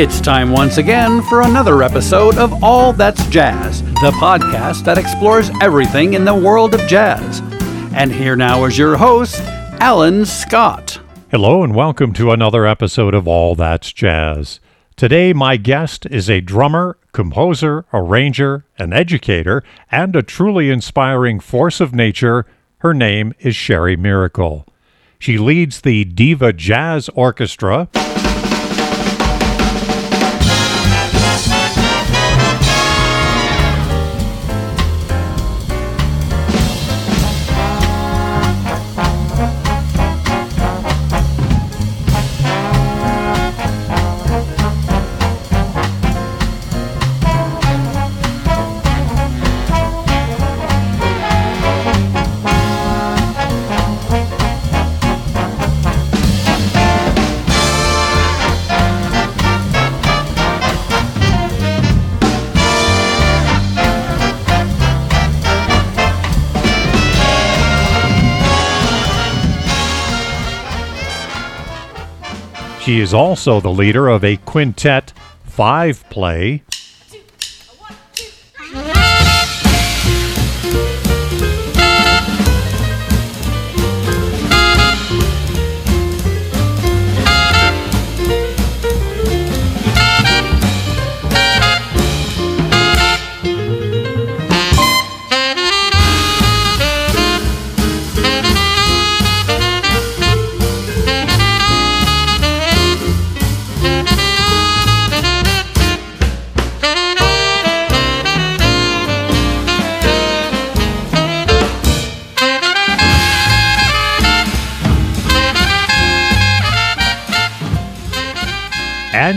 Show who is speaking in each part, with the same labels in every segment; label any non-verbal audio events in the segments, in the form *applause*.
Speaker 1: It's time once again for another episode of All That's Jazz, the podcast that explores everything in the world of jazz. And here now is your host, Alan Scott.
Speaker 2: Hello, and welcome to another episode of All That's Jazz. Today, my guest is a drummer, composer, arranger, an educator, and a truly inspiring force of nature. Her name is Sherrie Maricle. She leads the Diva Jazz Orchestra. She is also the leader of a quintet five play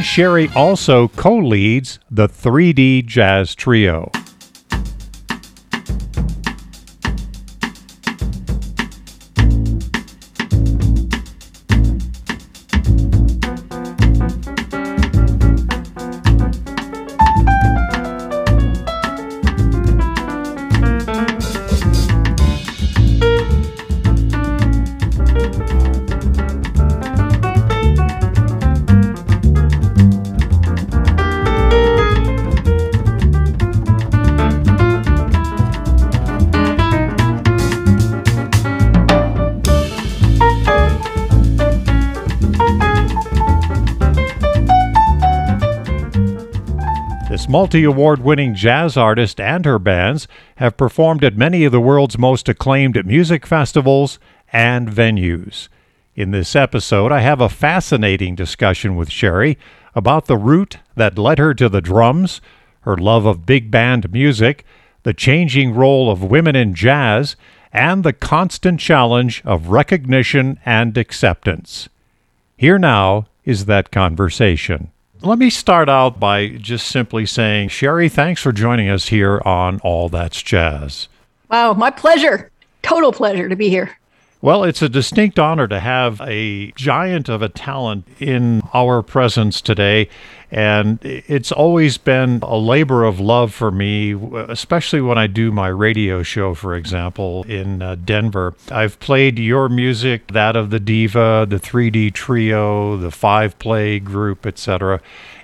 Speaker 2: Sherrie also co leads the 3D Jazz Trio. Multi award winning jazz artist and her bands have performed at many of the world's most acclaimed music festivals and venues. In this episode, I have a fascinating discussion with Sherrie about the route that led her to the drums, her love of big band music, the changing role of women in jazz, and the constant challenge of recognition and acceptance. Here now is that conversation. Let me start out by just simply saying, Sherrie, thanks for joining us here on All That's Jazz.
Speaker 3: Wow, my pleasure. Total pleasure to be here.
Speaker 2: Well, it's a distinct honor to have a giant of a talent in our presence today. And it's always been a labor of love for me, especially when I do my radio show, for example, in uh, Denver. I've played your music, that of the Diva, the 3D Trio, the Five Play Group, etc.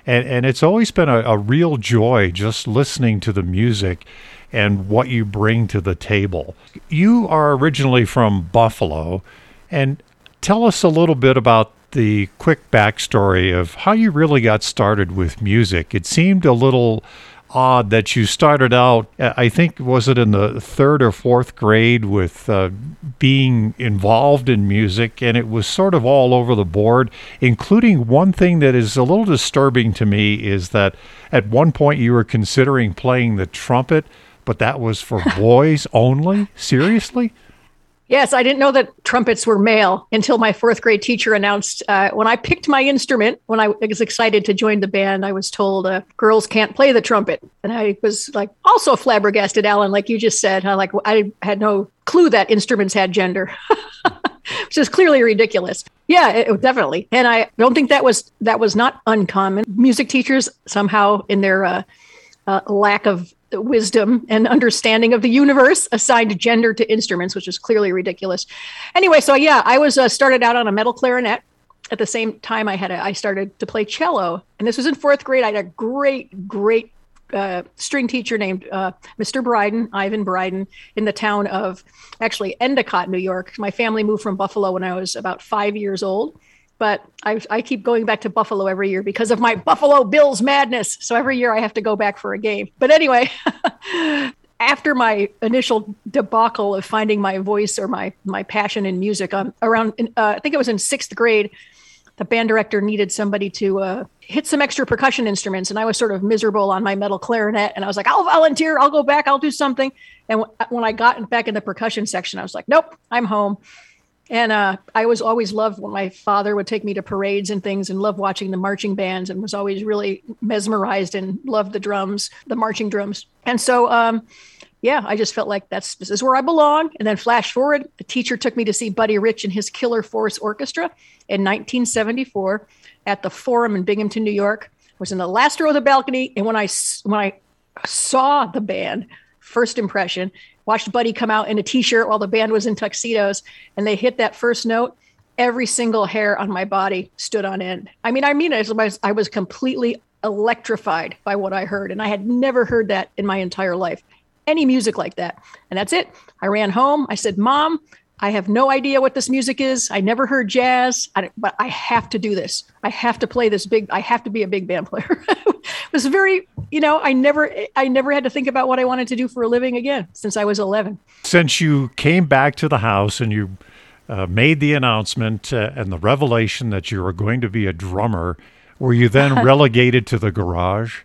Speaker 2: And, and it's always been a, a real joy just listening to the music and what you bring to the table. You are originally from Buffalo, and tell us a little bit about the quick backstory of how you really got started with music. It seemed a little odd that you started out, I think, was it in the third or fourth grade with uh, being involved in music, and it was sort of all over the board, including one thing that is a little disturbing to me is that at one point you were considering playing the trumpet but that was for boys *laughs* only? Seriously?
Speaker 3: Yes, I didn't know that trumpets were male until my fourth grade teacher announced uh, when I picked my instrument. When I was excited to join the band, I was told uh, girls can't play the trumpet, and I was like also flabbergasted, Alan, like you just said. Huh? Like I had no clue that instruments had gender, *laughs* which is clearly ridiculous. Yeah, it, definitely, and I don't think that was that was not uncommon. Music teachers somehow, in their uh, uh lack of wisdom and understanding of the universe assigned gender to instruments, which is clearly ridiculous. Anyway, so yeah, I was uh, started out on a metal clarinet at the same time, I had a, I started to play cello, and this was in fourth grade. I had a great, great uh, string teacher named uh, Mr. Bryden, Ivan Bryden, in the town of actually Endicott, New York. My family moved from Buffalo when I was about five years old, but I, I keep going back to Buffalo every year because of my Buffalo Bills madness. So every year I have to go back for a game. But anyway, *laughs* after my initial debacle of finding my voice or my my passion in music, um, around uh, I think it was in sixth grade, the band director needed somebody to uh, hit some extra percussion instruments, and I was sort of miserable on my metal clarinet, and I was like, I'll volunteer, I'll go back, I'll do something. And w- when I got back in the percussion section, I was like, Nope, I'm home. And uh, I was always loved when my father would take me to parades and things and loved watching the marching bands and was always really mesmerized and loved the drums, the marching drums. And so, um, yeah, I just felt like that's this is where I belong. And then flash forward, the teacher took me to see Buddy Rich and his Killer Force Orchestra in 1974 at the Forum in Binghamton, New York. I was in the last row of the balcony, and when I when I saw the band, first impression, watched Buddy come out in a t-shirt while the band was in tuxedos, and they hit that first note. Every single hair on my body stood on end. I mean, I mean, I was, I was completely electrified by what I heard, and I had never heard that in my entire life. Any music like that, and that's it. I ran home. I said, "Mom, I have no idea what this music is. I never heard jazz, I, but I have to do this. I have to play this big. I have to be a big band player. *laughs* it was very, you know, I never, I never had to think about what I wanted to do for a living again since I was 11.
Speaker 2: Since you came back to the house and you uh, made the announcement uh, and the revelation that you were going to be a drummer, were you then *laughs* relegated to the garage?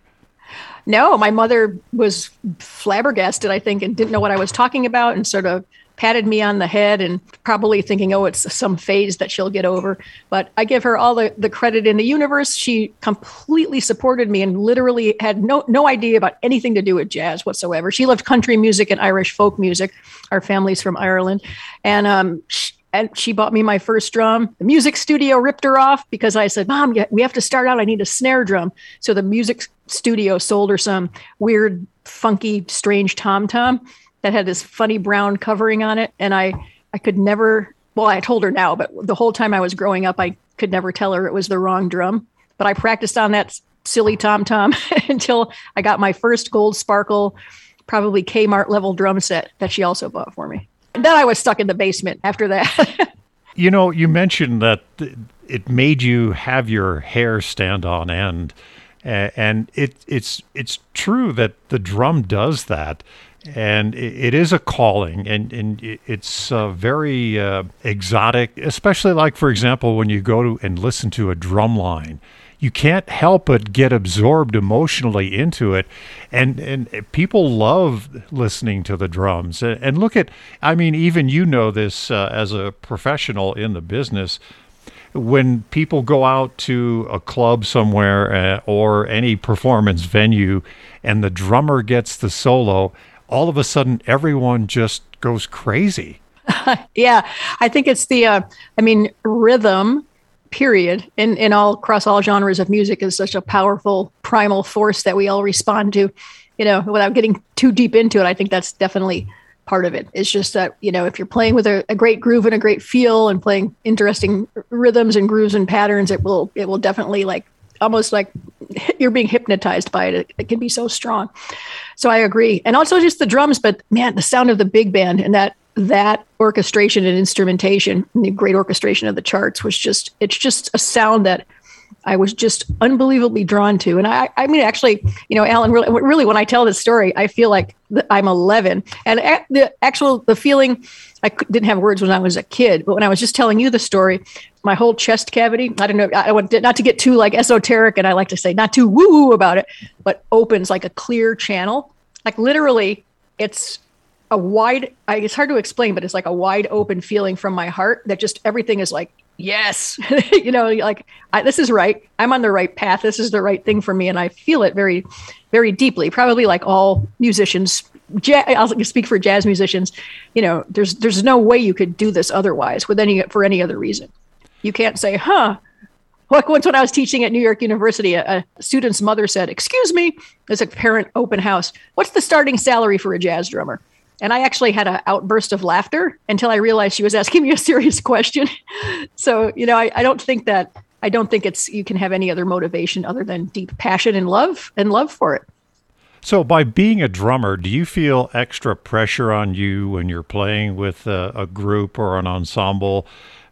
Speaker 3: No, my mother was flabbergasted, I think, and didn't know what I was talking about, and sort of patted me on the head and probably thinking, oh, it's some phase that she'll get over. But I give her all the, the credit in the universe. She completely supported me and literally had no, no idea about anything to do with jazz whatsoever. She loved country music and Irish folk music. Our family's from Ireland. And, um, she, and she bought me my first drum. The music studio ripped her off because I said, Mom, we have to start out. I need a snare drum. So the music studio sold her some weird, funky, strange tom tom that had this funny brown covering on it. And I, I could never, well, I told her now, but the whole time I was growing up, I could never tell her it was the wrong drum. But I practiced on that silly tom tom *laughs* until I got my first gold sparkle, probably Kmart level drum set that she also bought for me. And then I was stuck in the basement after that. *laughs*
Speaker 2: you know, you mentioned that it made you have your hair stand on end. And it, it's it's true that the drum does that and it is a calling and, and it's uh, very uh, exotic especially like for example when you go to and listen to a drum line you can't help but get absorbed emotionally into it. And and people love listening to the drums. And look at i mean even you know this uh, as a professional in the business when people go out to a club somewhere uh, or any performance venue and the drummer gets the solo all of a sudden everyone just goes crazy. *laughs*
Speaker 3: yeah, I think it's the, uh, I mean, rhythm, period, in, in all across all genres of music is such a powerful primal force that we all respond to. You know, without getting too deep into it, I think that's definitely part of it. It's just that, you know, if you're playing with a, a great groove and a great feel and playing interesting rhythms and grooves and patterns, it will, it will definitely like almost like *laughs* you're being hypnotized by it. it. Can be so strong. So I agree. And also just the drums, but man, the sound of the big band and that that orchestration and instrumentation and the great orchestration of the charts was just it's just a sound that I was just unbelievably drawn to. And I, I mean, actually, you know, Alan, really, really, when I tell this story, I feel like I'm 11. And the actual, the feeling, I didn't have words when I was a kid, but when I was just telling you the story, my whole chest cavity, I don't know, I want not to get too like esoteric, and I like to say not too woo woo about it, but opens like a clear channel. Like literally, it's a wide, I, it's hard to explain, but it's like a wide open feeling from my heart that just everything is like yes. *laughs* You know like I, this is right. I'm on the right path. This is the right thing for me and i feel it very very deeply. Probably like all musicians jazz, i'll speak for jazz musicians you know there's there's no way you could do this otherwise with any for any other reason. You can't say huh. Like once when i was teaching at new york university a, a student's mother said excuse me. As a parent open house. What's the starting salary for a jazz drummer And I actually had an outburst of laughter until I realized she was asking me a serious question. *laughs* so, you know, I, I don't think that I don't think it's you can have any other motivation other than deep passion and love and love for it.
Speaker 2: So, by being a drummer, do you feel extra pressure on you when you're playing with a, a group or an ensemble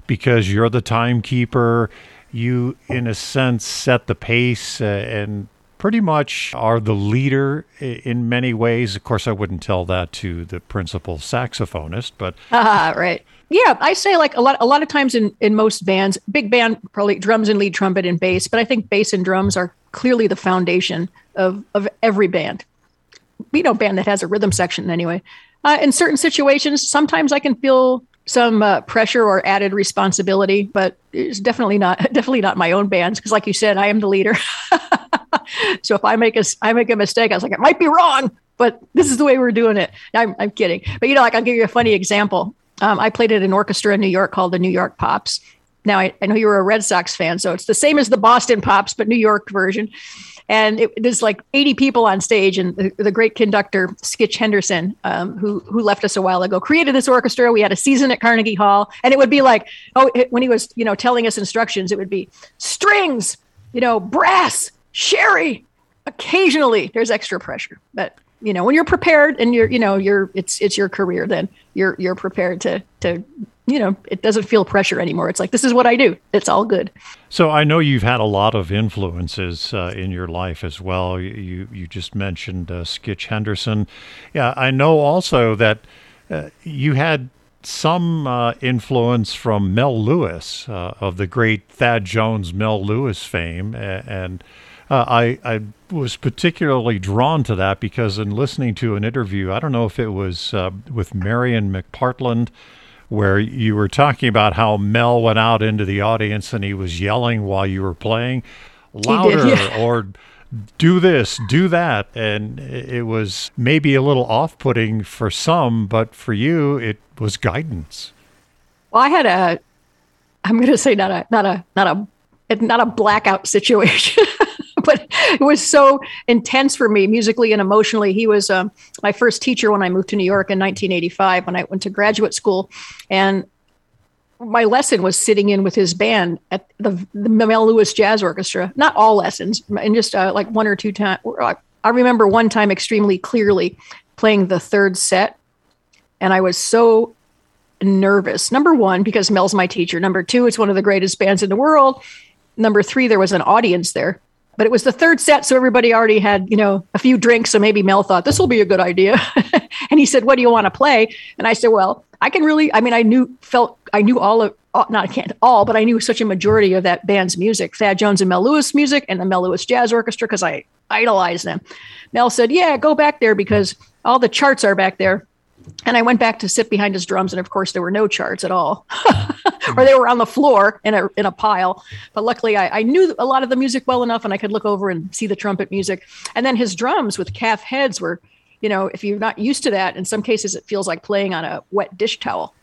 Speaker 2: because you're the timekeeper? You, in a sense, set the pace uh, and pretty much are the leader in many ways. Of course, I wouldn't tell that to the principal saxophonist, but
Speaker 3: ah, *laughs* right. Yeah, I say like a lot. A lot of times in in most bands, big band probably drums and lead trumpet and bass, but I think bass and drums are clearly the foundation of of every band. You know, band that has a rhythm section anyway. Uh, in certain situations, sometimes I can feel some uh, pressure or added responsibility, but it's definitely not *laughs* definitely not my own bands because, like you said, I am the leader. *laughs* so if I make a I make a mistake, I was like, it might be wrong, but this is the way we're doing it. I'm, I'm kidding, but you know, like I'll give you a funny example. Um, I played at an orchestra in New York called the New York Pops. Now I, I know you were a Red Sox fan, so it's the same as the Boston Pops, but New York version and it, there's like 80 people on stage and the, the great conductor skitch henderson um, who who left us a while ago created this orchestra we had a season at carnegie hall and it would be like oh it, when he was you know telling us instructions it would be strings you know brass sherrie occasionally there's extra pressure but you know when you're prepared and you're you know you're it's it's your career then you're you're prepared to to you know, it doesn't feel pressure anymore. It's like, this is what I do. It's all good.
Speaker 2: So I know you've had a lot of influences uh, in your life as well. You, you just mentioned uh, Skitch Henderson. Yeah, I know also that uh, you had some uh, influence from Mel Lewis uh, of the great Thad Jones Mel Lewis fame. And uh, I, I was particularly drawn to that because in listening to an interview, I don't know if it was with Marian McPartland where you were talking about how Mel went out into the audience and he was yelling while you were playing louder did, yeah. *laughs* or do this, do that. And it was maybe a little off putting for some, but for you, it was guidance.
Speaker 3: Well, I had a, I'm going to say not a, not a, not a, not a blackout situation. *laughs* *laughs* but it was so intense for me musically and emotionally. He was um, my first teacher when I moved to New York in 1985 when I went to graduate school. And my lesson was sitting in with his band at the, the Mel Lewis Jazz Orchestra. Not all lessons, and just uh, like one or two times. I remember one time extremely clearly playing the third set, and I was so nervous. Number one, because Mel's my teacher. Number two, it's one of the greatest bands in the world. Number three, there was an audience there but it was the third set so everybody already had you know a few drinks so maybe mel thought this will be a good idea. *laughs* And he said what do you want to play? And i said well i can really i mean i knew felt i knew all of not can't all but i knew such a majority of that band's music thad jones and mel lewis music and the mel lewis jazz orchestra because i idolized them. Mel said yeah go back there because all the charts are back there and I went back to sit behind his drums, and of course, there were no charts at all, *laughs* or they were on the floor in a in a pile. But luckily, I, I, knew a lot of the music well enough, and I could look over and see the trumpet music. And then his drums with calf heads were, you know, if you're not used to that, in some cases, it feels like playing on a wet dish towel,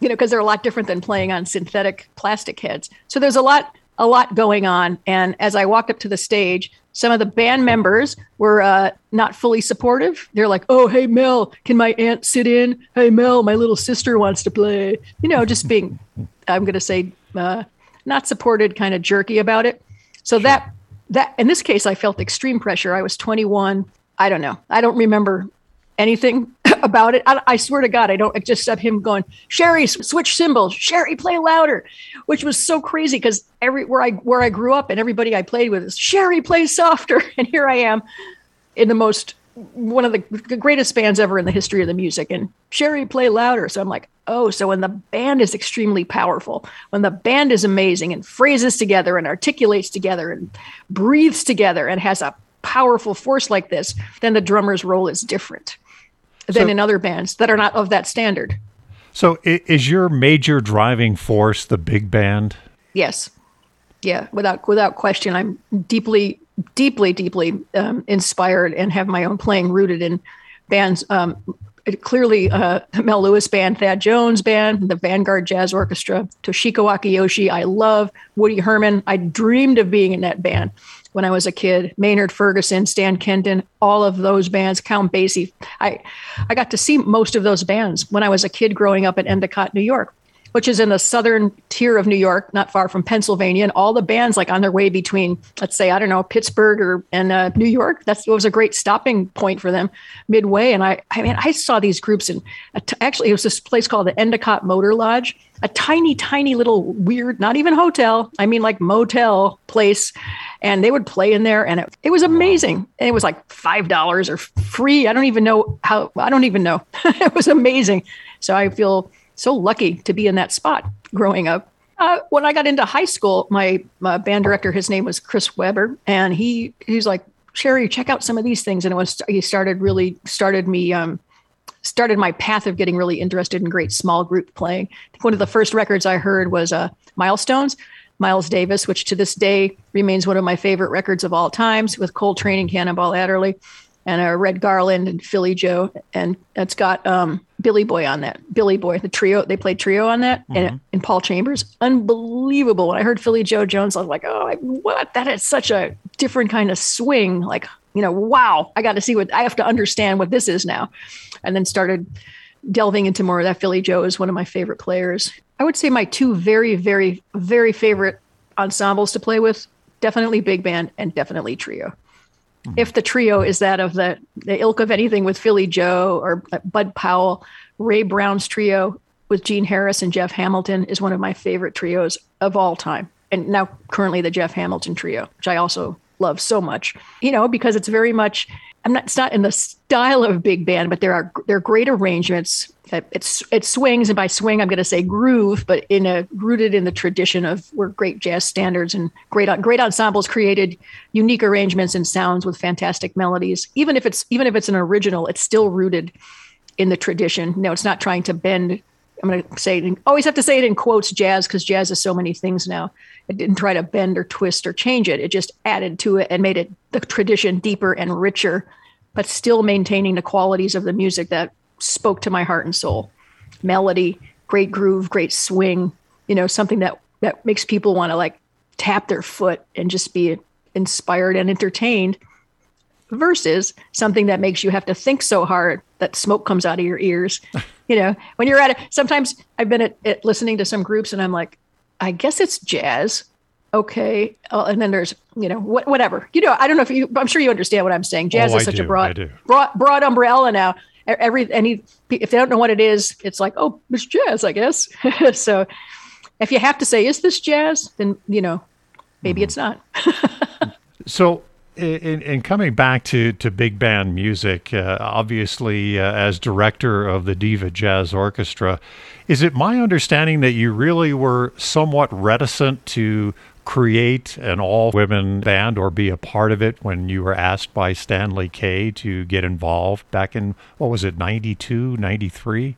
Speaker 3: you know, because they're a lot different than playing on synthetic plastic heads. So there's a lot a lot going on. And as I walked up to the stage, some of the band members were uh, not fully supportive. They're like, "Oh, hey Mel, can my aunt sit in? Hey Mel, my little sister wants to play." You know, just being, I'm going to say, uh, not supported, kind of jerky about it. So sure. that that in this case, I felt extreme pressure. I was 21. I don't know. I don't remember anything about it. I, I, swear to God, I don't. Just have him going, Sherrie, switch cymbals. Sherrie, play louder, which was so crazy because every where I where I grew up and everybody I played with is Sherrie, play softer, *laughs* and here I am in the most one of the, the greatest bands ever in the history of the music, and Sherrie, play louder. So I'm like, oh, so when the band is extremely powerful, when the band is amazing and phrases together and articulates together and breathes together and has a powerful force like this, then the drummer's role is different than so, in other bands that are not of that standard.
Speaker 2: So, is your major driving force the big band?
Speaker 3: Yes, yeah, without without question. I'm deeply, deeply, deeply um, inspired and have my own playing rooted in bands. Um, clearly, uh, *laughs* Mel Lewis band, Thad Jones band, the Vanguard Jazz Orchestra, Toshiko Akiyoshi. I love Woody Herman. I dreamed of being in that band. When I was a kid. Maynard Ferguson, Stan Kenton, all of those bands, Count Basie. I, I got to see most of those bands when I was a kid growing up in Endicott, New York which is in the southern tier of New York, not far from Pennsylvania. And all the bands, like on their way between, let's say, I don't know, Pittsburgh or and uh, New York, that's was a great stopping point for them midway. And I, I mean, I saw these groups in actually it was this place called the Endicott Motor Lodge, a tiny, tiny little weird, not even hotel, I mean like motel place. And they would play in there, and it, it was amazing. And it was like five dollars or free. I don't even know how. I don't even know. *laughs* it was amazing. So I feel so lucky to be in that spot growing up. Uh, when I got into high school, my, my band director, his name was Chris Weber, and he he's like, Sherrie, check out some of these things. And it was he started really started me um, started my path of getting really interested in great small group playing. one of the first records I heard was uh, Milestones, Miles Davis, which to this day remains one of my favorite records of all times with Coltrane and Cannonball Adderley and a Red Garland and Philly Joe, and it's got um, Billy Boy on that. Billy Boy, the trio, they played trio on that, mm-hmm. and, and Paul Chambers, unbelievable. When I heard Philly Joe Jones, I was like, oh, what? That is such a different kind of swing. Like, you know, wow, I got to see what I have to understand what this is now, and then started delving into more of that. Philly Joe is one of my favorite players. I would say my two very, very, very favorite ensembles to play with definitely big band and definitely trio. Mm-hmm. If the trio is that of the, the ilk of anything with Philly Joe or Bud Powell, Ray Brown's trio with Gene Harris and Jeff Hamilton is one of my favorite trios of all time. And now currently the Jeff Hamilton trio, which I also love so much, you know, because it's very much I'm not. It's not in the style of big band, but there are there are great arrangements. It's it swings, and by swing, I'm going to say groove, but in a rooted in the tradition of where great jazz standards and great great ensembles created unique arrangements and sounds with fantastic melodies. Even if it's even if it's an original, it's still rooted in the tradition. No, it's not trying to bend. I'm going to say it. always have to say it in quotes, jazz, because jazz is so many things now. Didn't try to bend or twist or change it. It just added to it and made it the tradition deeper and richer, but still maintaining the qualities of the music that spoke to my heart and soul. Melody, great groove, great swing, you know, something that that makes people want to like tap their foot and just be inspired and entertained versus something that makes you have to think so hard that smoke comes out of your ears. *laughs* you know, when you're at it, sometimes I've been at, at listening to some groups and I'm like, I guess it's jazz. Okay. Uh, and then there's, you know, wh- whatever. You know, I don't know if you, I'm sure you understand what I'm saying. Jazz
Speaker 2: oh,
Speaker 3: is such
Speaker 2: do,
Speaker 3: a broad, broad, broad umbrella now. Every, any, if they don't know what it is, it's like, oh, it's jazz, I guess. *laughs* so if you have to say, is this jazz? Then, you know, maybe mm-hmm. it's not. *laughs*
Speaker 2: so in, in, coming back to, to big band music, uh, obviously, uh, as director of the Diva Jazz Orchestra, is it my understanding that you really were somewhat reticent to create an all women band or be a part of it when you were asked by Stanley Kay to get involved back in, what was it, 92, 93?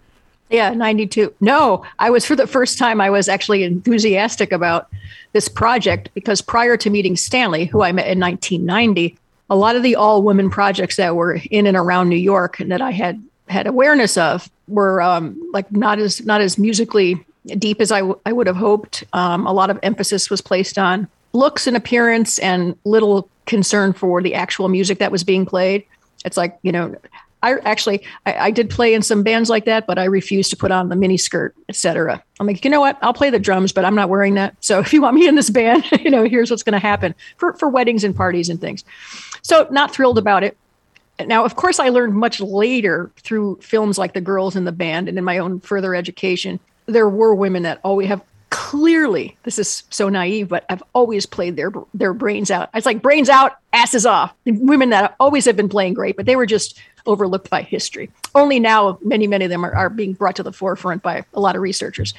Speaker 3: Yeah, 92. No, I was for the first time, I was actually enthusiastic about this project because prior to meeting Stanley, who I met in 1990, a lot of the all women projects that were in and around New York and that I had had awareness of were um, like not as not as musically deep as I, w- I would have hoped. Um, a lot of emphasis was placed on looks and appearance and little concern for the actual music that was being played. It's like, you know, I actually I, I, did play in some bands like that, but I refused to put on the mini skirt, etc. I'm like, you know what? I'll play the drums, but I'm not wearing that. So *laughs* if you want me in this band, *laughs* you know, here's what's going to happen for for weddings and parties and things. So not thrilled about it. Now, of course, I learned much later through films like The Girls in the Band and in my own further education. There were women that always have clearly this is so naive but i've always played their their brains out. It's like brains out asses off. Women that always have been playing great but they were just overlooked by history. Only now many many of them are, are being brought to the forefront by a lot of researchers.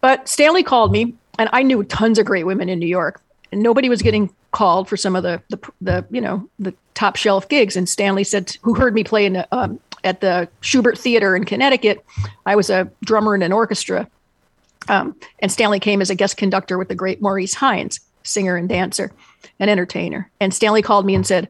Speaker 3: But stanley called me and i knew tons of great women in new york nobody was getting called for some of the the, the you know the top shelf gigs and stanley said who heard me play in um, at the shubert theater in connecticut i was a drummer in an orchestra um, and Stanley came as a guest conductor with the great Maurice Hines, singer and dancer and entertainer. And Stanley called me and said,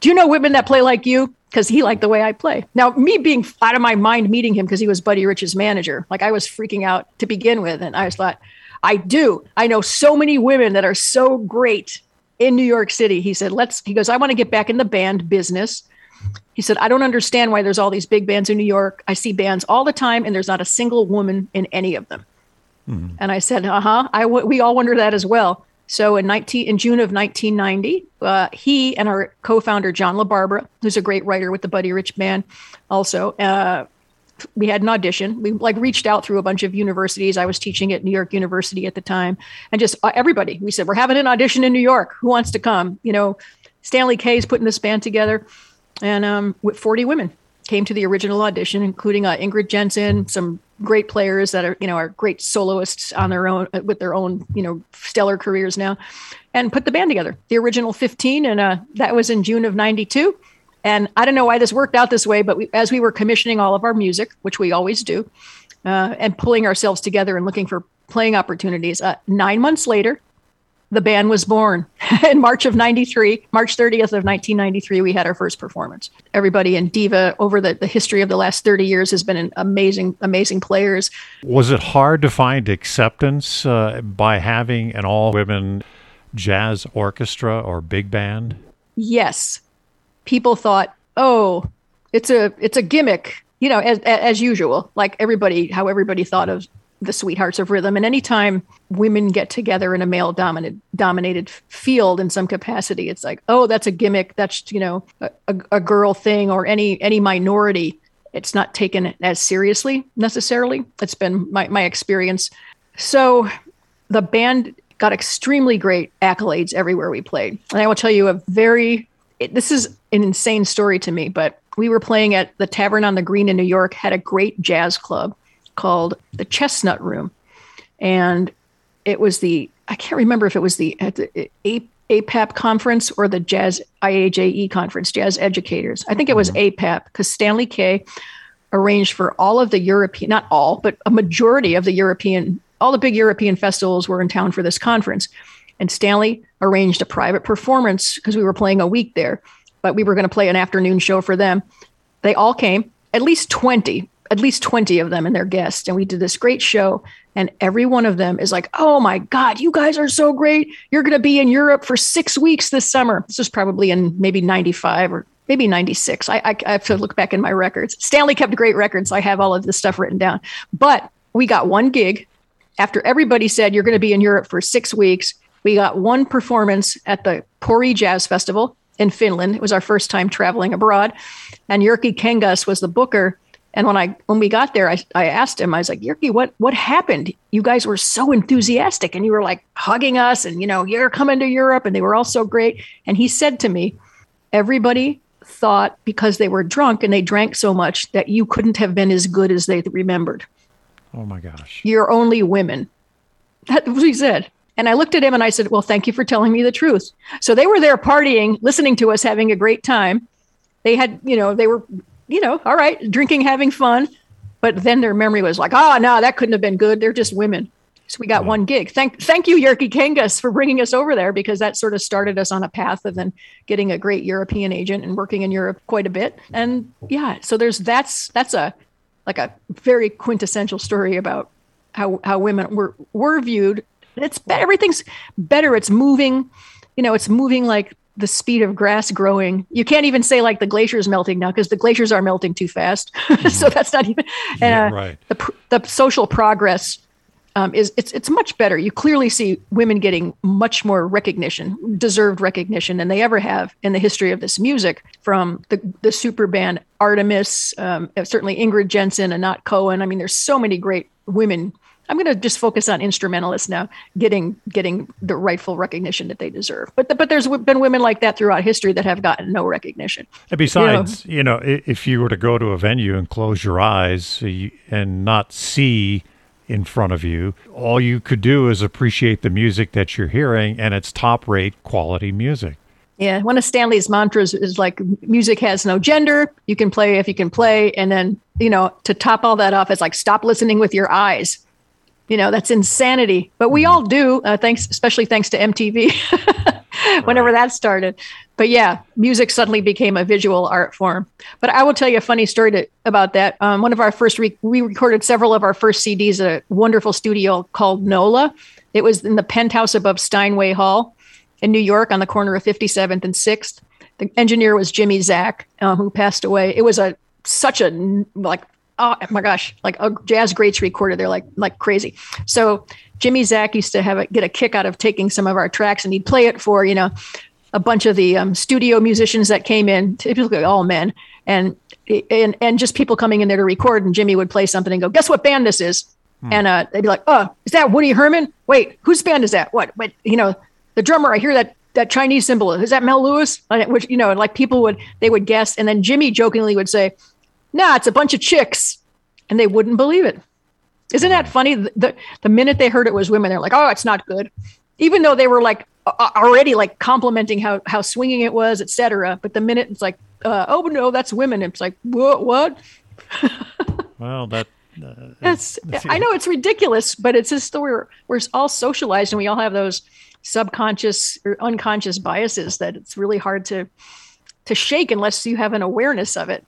Speaker 3: Do you know women that play like you? Because he liked the way I play. Now, me being out of my mind meeting him because he was Buddy Rich's manager, like I was freaking out to begin with. And I was thought, I do. I know so many women that are so great in New York City. He said, let's, he goes, I want to get back in the band business. He said, I don't understand why there's all these big bands in New York. I see bands all the time and there's not a single woman in any of them. Mm-hmm. And I said, uh huh. I w- we all wonder that as well. So in 19 in June of 1990, uh, he and our co-founder John LaBarbera, who's a great writer with the Buddy Rich Band, also uh, we had an audition. We like reached out through a bunch of universities. I was teaching at New York University at the time, and just uh, everybody. We said we're having an audition in New York. Who wants to come? You know, Stanley Kay's putting this band together, and um, with 40 women came to the original audition, including uh, Ingrid Jensen, some great players that are you know are great soloists on their own uh, with their own you know stellar careers now, and put the band together. The original 15, and uh, that was in June of '92 and I don't know why this worked out this way, but we, as we were commissioning all of our music, which we always do, uh, and pulling ourselves together and looking for playing opportunities, uh, nine months later, the band was born *laughs* in March of 93, March 30th of 1993, we had our first performance. Everybody in Diva over the, the history of the last 30 years has been an amazing, amazing players.
Speaker 2: Was it hard to find acceptance uh, by having an all women jazz orchestra or big band?
Speaker 3: Yes people thought, oh, it's a it's a gimmick, you know, as as usual, like everybody how everybody thought of the sweethearts of rhythm. And anytime women get together in a male dominated dominated field in some capacity, it's like, oh, that's a gimmick. That's you know a, a girl thing or any any minority. It's not taken as seriously necessarily. It's been my my experience. So the band got extremely great accolades everywhere we played. And I will tell you a very it, this is an insane story to me, but we were playing at the Tavern on the Green in New York, had a great jazz club called the Chestnut Room. And it was the, I can't remember if it was the, the APAP conference or the Jazz IAJE conference, Jazz Educators. I think it was mm-hmm. APAP because Stanley Kay arranged for all of the European, not all, but a majority of the European, all the big European festivals were in town for this conference. And Stanley arranged a private performance because we were playing a week there, but we were going to play an afternoon show for them. They all came, at least 20, at least 20 of them and their guests. And we did this great show. And every one of them is like, oh my God, you guys are so great. You're going to be in Europe for six weeks this summer. This was probably in maybe 95 or maybe 96. I, I, I have to look back in my records. Stanley kept great records. So I have all of this stuff written down. But we got one gig after everybody said, you're going to be in Europe for six weeks we got one performance at the Pori Jazz Festival in Finland. It was our first time traveling abroad. And Jyrki Kangas was the booker. And when I when we got there, I, I asked him, I was like, Jyrki, what what happened? You guys were so enthusiastic and you were like hugging us and you know, you're coming to Europe and they were all so great. And he said to me, everybody thought because they were drunk and they drank so much that you couldn't have been as good as they remembered.
Speaker 2: Oh my gosh.
Speaker 3: You're only women. That was what he said. And I looked at him and I said, Well, thank you for telling me the truth. So they were there partying, listening to us, having a great time. They had, you know, they were, you know, all right, drinking, having fun. But then their memory was like, ah, Oh, no, that couldn't have been good. They're just women. So we got yeah. one gig. Thank, thank you, Jyrki Kangas, for bringing us over there because that sort of started us on a path of then getting a great European agent and working in Europe quite a bit. And yeah, so there's that's that's a like a very quintessential story about how how women were were viewed it's better. Everything's better. It's moving. You know, it's moving like the speed of grass growing. You can't even say like the glaciers melting now because the glaciers are melting too fast. *laughs* Mm-hmm. so that's not even.
Speaker 2: Yeah, uh, right.
Speaker 3: The the social progress um, is it's it's much better. You clearly see women getting much more recognition, deserved recognition than they ever have in the history of this music. From the the super band Artemis, um, certainly Ingrid Jensen, and Anat Cohen. I mean, there's so many great women I'm going to just focus on instrumentalists now, getting getting the rightful recognition that they deserve. But the, but there's been women like that throughout history that have gotten no recognition.
Speaker 2: And besides, you know, you know if you were to go to a venue and close your eyes uh, and not see in front of you, all you could do is appreciate the music that you're hearing, and it's top rate quality music.
Speaker 3: Yeah, one of Stanley's mantras is like music has no gender. You can play if you can play. And then, you know, to top all that off, it's like stop listening with your eyes you know that's insanity but we mm-hmm. all do uh, thanks especially thanks to mtv *laughs* whenever that started but yeah music suddenly became a visual art form but i will tell you a funny story to, about that um, one of our first re- we recorded several of our first cds at a wonderful studio called nola it was in the penthouse above steinway hall in New York on the corner of 57th and 6th. The engineer was Jimmy Czak, uh, who passed away. It was a such a like oh my gosh, like a jazz greats recorded there like like crazy. So Jimmy Czak used to have a, get a kick out of taking some of our tracks and he'd play it for you know a bunch of the um, studio musicians that came in, typically all men, and and and just people coming in there to record. And Jimmy would play something and go, "Guess what band this is?" Hmm. And uh, they'd be like, "Oh, is that Woody Herman? Wait, whose band is that? What? What? You know, the drummer. I hear that that Chinese cymbal Is that Mel Lewis? Which you know, like people would they would guess, and then Jimmy jokingly would say, "Nah, it's a bunch of chicks," and they wouldn't believe it. Isn't that funny? The, the, minute they heard it was women, they're like, "Oh, it's not good," even though they were like already like complimenting how how swinging it was, etc. But the minute it's like, uh, "Oh no, that's women," it's like, "What? What?" *laughs*
Speaker 2: well, that
Speaker 3: uh, it's, I know it's ridiculous, but it's just we're we're all socialized and we all have those subconscious or unconscious biases that it's really hard to to shake unless you have an awareness of it.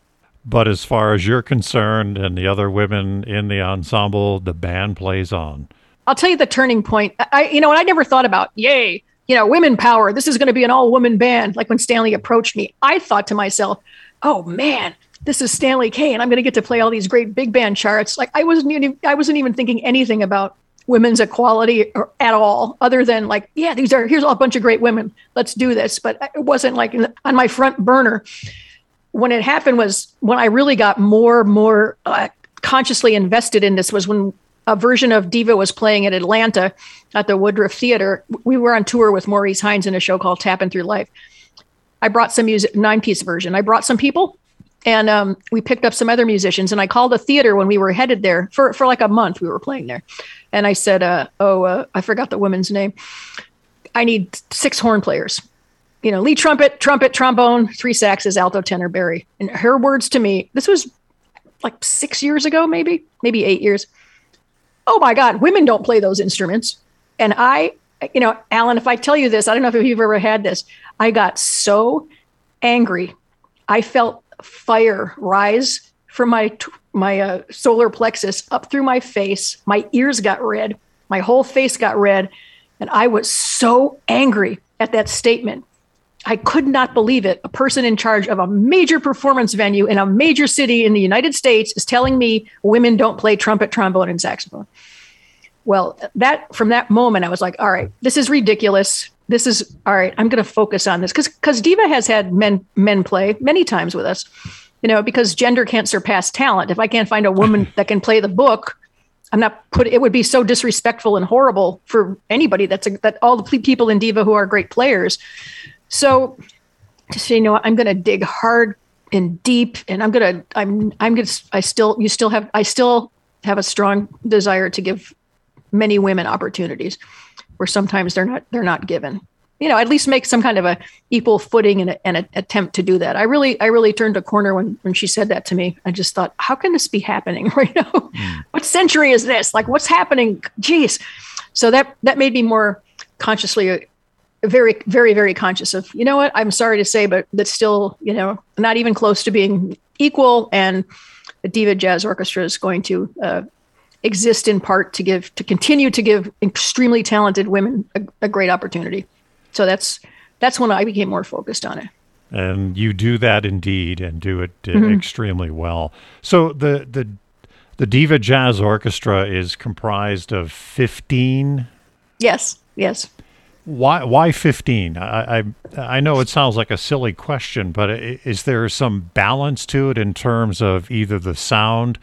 Speaker 2: But as far as you're concerned and the other women in the ensemble, the band plays on.
Speaker 3: I'll tell you the turning point. I you know, and I never thought about, yay, you know, women power. This is going to be an all woman band. Like when Stanley approached me, I thought to myself, oh man, this is Stanley Kay, and I'm going to get to play all these great big band charts. Like I wasn't even, I wasn't even thinking anything about women's equality or, at all, other than like, yeah, these are here's a bunch of great women. Let's do this. But it wasn't like on my front burner. When it happened was when I really got more more uh, consciously invested in this was when a version of Diva was playing in Atlanta at the Woodruff Theater. We were on tour with Maurice Hines in a show called Tapping Through Life. I brought some music, nine piece version. I brought some people and um, we picked up some other musicians and i called the theater when we were headed there for, for like a month we were playing there and i said uh, oh uh, i forgot the woman's name i need six horn players you know lead trumpet trumpet trombone three saxes alto tenor bari. and her words to me this was like six years ago maybe maybe eight years oh my god women don't play those instruments and i you know alan if i tell you this i don't know if you've ever had this i got so angry i felt fire rise from my my uh, solar plexus up through my face. My ears got red. My whole face got red, and I was so angry at that statement. I could not believe it. A person in charge of a major performance venue in a major city in the United States is telling me women don't play trumpet, trombone, and saxophone. Well, that from that moment, I was like, all right, this is ridiculous this is all right i'm going to focus on this because because diva has had men men play many times with us you know because gender can't surpass talent if i can't find a woman that can play the book i'm not put it would be so disrespectful and horrible for anybody that's a, that all the people in diva who are great players so say you know i'm going to dig hard and deep and i'm going to i'm i'm going to i still you still have i still have a strong desire to give many women opportunities where sometimes they're not they're not given. You know at least make some kind of a equal footing and, and an attempt to do that. I really i really turned a corner when when she said that to me. I just thought how can this be happening? *laughs* Right now? Mm. what century is this? Like what's happening? Jeez. So that that made me more consciously very very very conscious of you know what i'm sorry to say but that's still you know not even close to being equal and the diva jazz orchestra is going to uh, exist in part to give to continue to give extremely talented women a, a great opportunity. So that's that's when I became more focused on it.
Speaker 2: And you do that indeed, and do it uh, mm-hmm. extremely well. So the the the Diva Jazz Orchestra is comprised of fifteen.
Speaker 3: Yes. Yes.
Speaker 2: Why why fifteen? I, I I know it sounds like a silly question, but is there some balance to it in terms of either the sound?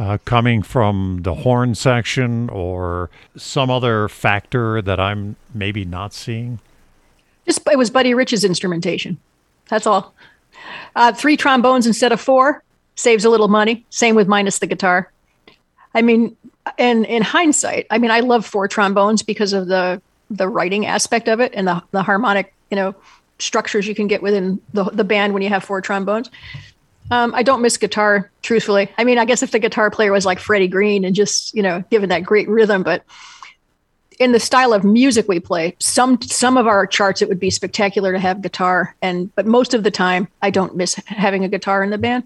Speaker 2: uh, coming from the horn section or some other factor that I'm maybe not seeing?
Speaker 3: Just it was Buddy Rich's instrumentation. That's all. Uh, three trombones instead of four saves a little money. Same with minus the guitar. I mean, and in hindsight, I mean, I love four trombones because of the the writing aspect of it and the the harmonic, you know, structures you can get within the the band when you have four trombones. Um, I don't miss guitar, truthfully. I mean, I guess if the guitar player was like Freddie Green and just, you know, given that great rhythm, but in the style of music we play, some some of our charts it would be spectacular to have guitar, and but most of the time I don't miss having a guitar in the band.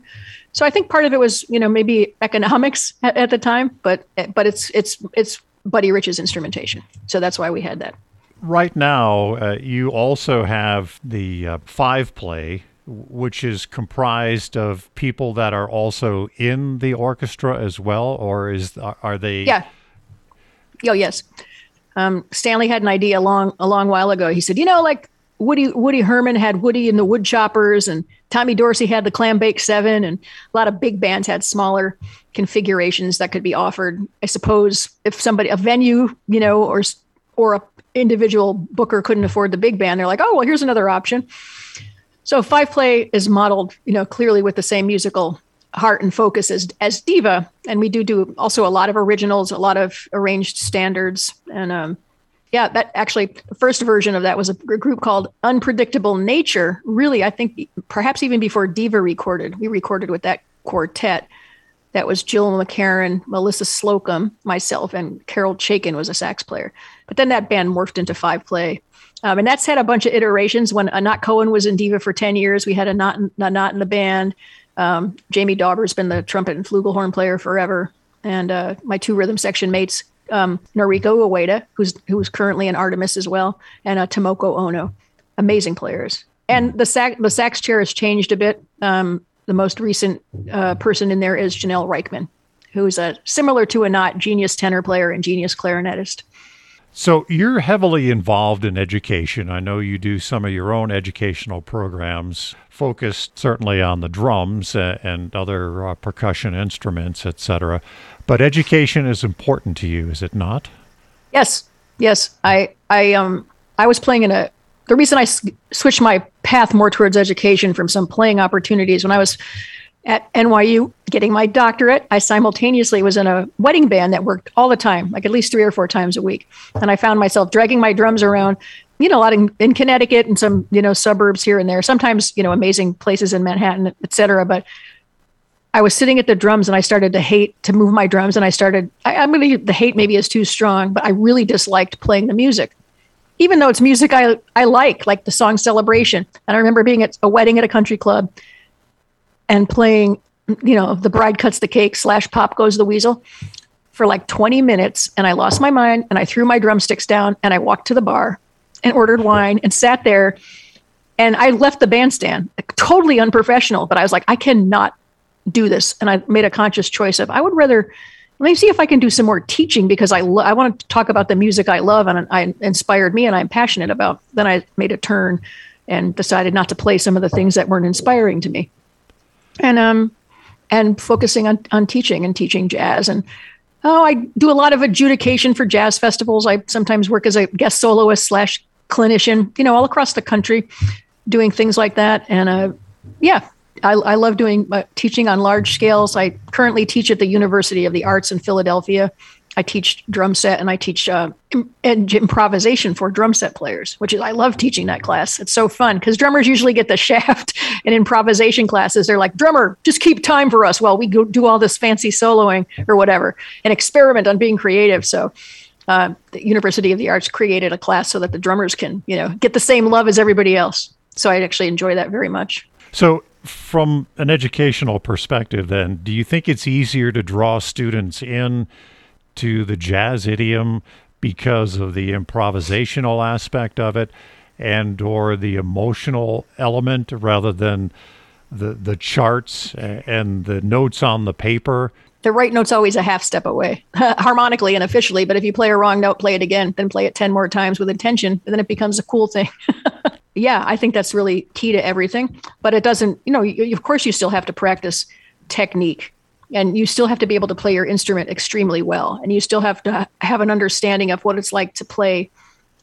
Speaker 3: So I think part of it was, you know, maybe economics at, at the time, but but it's it's it's Buddy Rich's instrumentation, so that's why we had that.
Speaker 2: right now, uh, you also have the uh, five play, which is comprised of people that are also in the orchestra as well, or is are they?
Speaker 3: Yeah. Oh yes. Um, Stanley had an idea a long a long while ago. He said, you know, like Woody Woody Herman had Woody and the Woodchoppers, and Tommy Dorsey had the Clambake Seven, and a lot of big bands had smaller configurations that could be offered. I suppose if somebody a venue, you know, or or a individual booker couldn't afford the big band, they're like, oh well, here's another option. So five play is modeled, you know, clearly with the same musical heart and focus as as diva, and we do do also a lot of originals, a lot of arranged standards, and um, yeah, that actually the first version of that was a group called Unpredictable Nature. Really, I think perhaps even before Diva recorded, we recorded with that quartet. That was Jill McCarron, Melissa Slocum, myself, and Carol Chaikin was a sax player. But then that band morphed into five play. Um, and that's had a bunch of iterations. When Anat Cohen was in Diva for 10 years, we had Anat in the band. Um, Jami Dauber's been the trumpet and flugelhorn player forever. And uh, my two rhythm section mates, um, Noriko Ueda, who's who's currently in Artemis as well, and uh, Tomoko Ohno, amazing players. And the sax the sax chair has changed a bit. Um, the most recent uh, person in there is Janelle Reichman, who's a similar to Anat genius tenor player and genius clarinetist.
Speaker 2: So you're heavily involved in education. I know you do some of your own educational programs focused certainly on the drums and other uh, percussion instruments, etc. But education is important to you, is it not?
Speaker 3: Yes. Yes. I I um I was playing in a the reason I s- switched my path more towards education from some playing opportunities when I was at NYU getting my doctorate, I simultaneously was in a wedding band that worked all the time, like at least three or four times a week. And I found myself dragging my drums around, you know, a lot in, in Connecticut and some, you know, suburbs here and there, sometimes, you know, amazing places in Manhattan, et cetera. But I was sitting at the drums and I started to hate to move my drums. And I started, I, I'm going to, the hate maybe is too strong, but I really disliked playing the music even though it's music I, I like, like the song Celebration. And I remember being at a wedding at a country club and playing, you know, the bride cuts the cake slash pop goes the weasel for like 20 minutes. And I lost my mind and I threw my drumsticks down and I walked to the bar and ordered wine and sat there. And I left the bandstand, like, totally unprofessional, but I was like, I cannot do this. And I made a conscious choice of I would rather let me see if I can do some more teaching because I lo- I want to talk about the music I love and I inspired me and I'm passionate about. Then I made a turn and decided not to play some of the things that weren't inspiring to me and um and focusing on on teaching and teaching jazz. And oh i do a lot of adjudication for jazz festivals. I sometimes work as a guest soloist slash clinician you know all across the country doing things like that. And uh yeah I, I love doing uh, teaching on large scales. I currently teach at the University of the Arts in Philadelphia, I teach drum set and I teach uh, improvisation for drum set players, which is I love teaching that class. It's so fun because drummers usually get the *laughs* shaft in improvisation classes. They're like, drummer, just keep time for us while we go do all this fancy soloing or whatever, and experiment on being creative. So. Uh, the University of the Arts created a class so that the drummers can, you know, get the same love as everybody else. So I actually enjoy that very much.
Speaker 2: So, from an educational perspective, then, do you think it's easier to draw students in to the jazz idiom because of the improvisational aspect of it and or the emotional element rather than the the charts and the notes on the paper.
Speaker 3: The right note's always a half step away *laughs* harmonically and officially but if you play a wrong note play it again then play it 10 more times with intention and then it becomes a cool thing. *laughs* Yeah i think that's really key to everything but it doesn't you know you, of course you still have to practice technique and you still have to be able to play your instrument extremely well and you still have to have an understanding of what it's like to play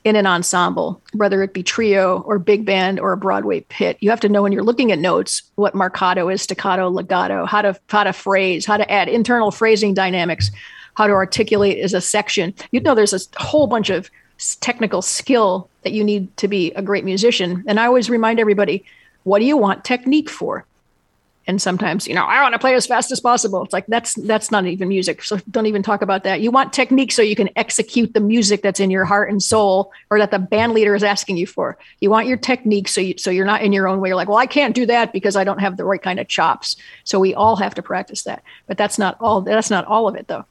Speaker 3: in an ensemble whether it be trio or big band or a broadway pit. You have to know when you're looking at notes what marcato is staccato legato how to how to phrase how to add internal phrasing dynamics how to articulate as a section. You know there's a whole bunch of technical skill that you need to be a great musician. And i always remind everybody what do you want technique for and sometimes you know i want to play as fast as possible. It's like that's that's not even music. So don't even talk about that. You want technique so you can execute the music that's in your heart and soul or that the band leader is asking you for. You want your technique so you so you're not in your own way. You're like well i can't do that because i don't have the right kind of chops. So we all have to practice that. But that's not all that's not all of it though.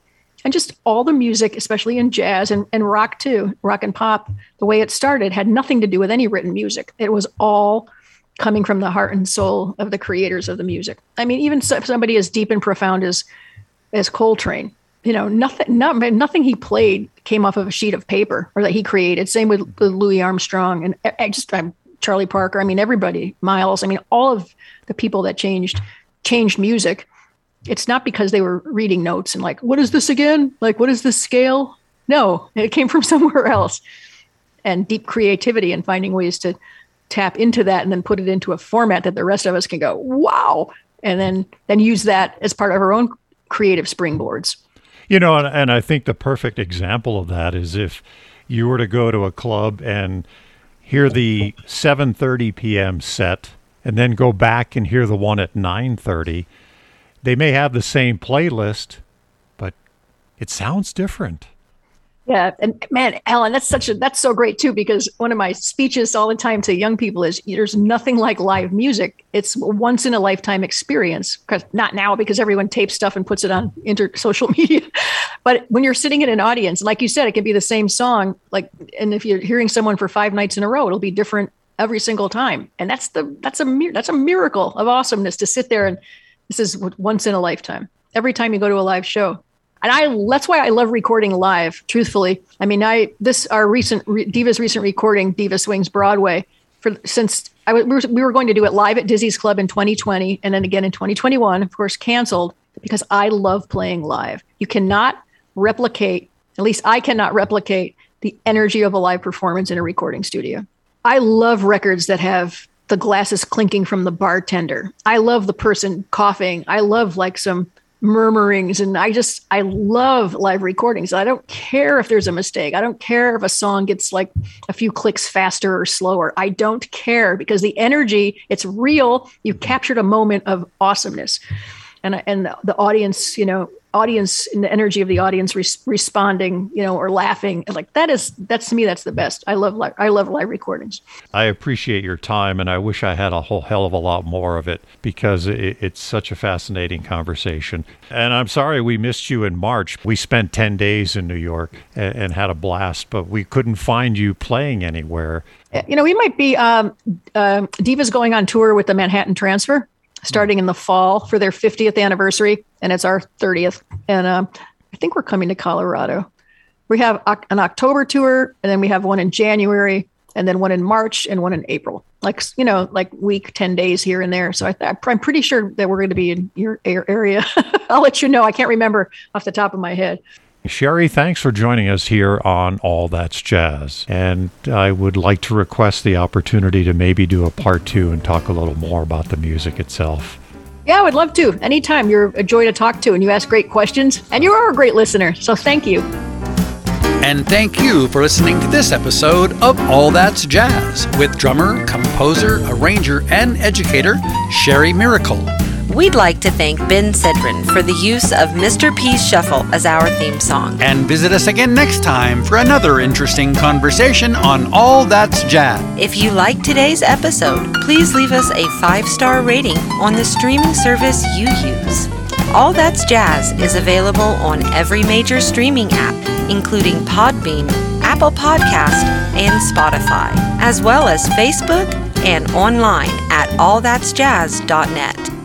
Speaker 3: And just all the music, especially in jazz and, and rock too, rock and pop, the way it started had nothing to do with any written music. It was all coming from the heart and soul of the creators of the music. I mean, even somebody as deep and profound as as Coltrane, you know, nothing, not, nothing he played came off of a sheet of paper or that he created. Same with, with Louis Armstrong and I just I'm Charlie Parker. I mean, everybody, Miles. I mean, all of the people that changed changed music it's not because they were reading notes and like, what is this again? Like, what is this scale? No, it came from *laughs* somewhere else. And deep creativity and finding ways to tap into that and then put it into a format that the rest of us can go, wow, and then then use that as part of our own creative springboards.
Speaker 2: You know, and, and I think the perfect example of that is if you were to go to a club and hear the 7:30 p.m. set and then go back and hear the one at 9:30 they may have the same playlist, but it sounds different.
Speaker 3: Yeah, and man, Alan, that's such a that's so great too because one of my speeches all the time to young people is there's nothing like live music. It's once in a lifetime experience. Because not now because everyone tapes stuff and puts it on inter *laughs* social media, but when you're sitting in an audience, like you said, it can be the same song. Like, and if you're hearing someone for five nights in a row, it'll be different every single time. And that's the that's a that's a miracle of awesomeness to sit there and this is once in a lifetime. Every time you go to a live show. And I that's why I love recording live, truthfully. I mean, I this our recent Divas recent recording Diva Swings Broadway for since I was we were going to do it live at Dizzy's Club in 2020 and then again in 2021, of course, canceled because I love playing live. You cannot replicate, at least I cannot replicate the energy of a live performance in a recording studio. I love records that have the glasses clinking from the bartender. I love the person coughing. I love like some murmurings and I just I love live recordings. I don't care if there's a mistake. I don't care if a song gets like a few clicks faster or slower. I don't care because the energy, it's real. You captured a moment of awesomeness. And and the audience, you know, audience and the energy of the audience responding you know or laughing like that is that's to me that's the best. I love i love live recordings.
Speaker 2: I appreciate your time and i wish i had a whole hell of a lot more of it because it, it's such a fascinating conversation. And i'm sorry we missed you in march. We spent 10 days in new york and, and had a blast but we couldn't find you playing anywhere.
Speaker 3: You know we might be um, uh, divas going on tour with the manhattan transfer starting in the fall for their 50th anniversary, and it's our 30th. And um, I think we're coming to Colorado. We have an October tour, and then we have one in January, and then one in March, and one in April. Like you know, like week, ten days here and there. So I, I'm pretty sure that we're going to be in your area. *laughs* I'll let you know. I can't remember off the top of my head.
Speaker 2: Sherrie, thanks for joining us here on All That's Jazz. And I would like to request the opportunity to maybe do a part two and talk a little more about the music itself.
Speaker 3: Yeah, I would love to. Anytime. You're a joy to talk to and you ask great questions. And you are a great listener. So thank you.
Speaker 1: And thank you for listening to this episode of All That's Jazz with drummer, composer, arranger, and educator Sherrie Maricle.
Speaker 4: We'd like to thank Ben Sidran for the use of Mr. P's Shuffle as our theme song.
Speaker 1: And visit us again next time for another interesting conversation on All That's Jazz.
Speaker 4: If you like today's episode, please leave us a five star rating on the streaming service you use. All That's Jazz is available on every major streaming app, including Podbean, Apple Podcast, and Spotify, as well as Facebook and online at allthat'sjazz.net.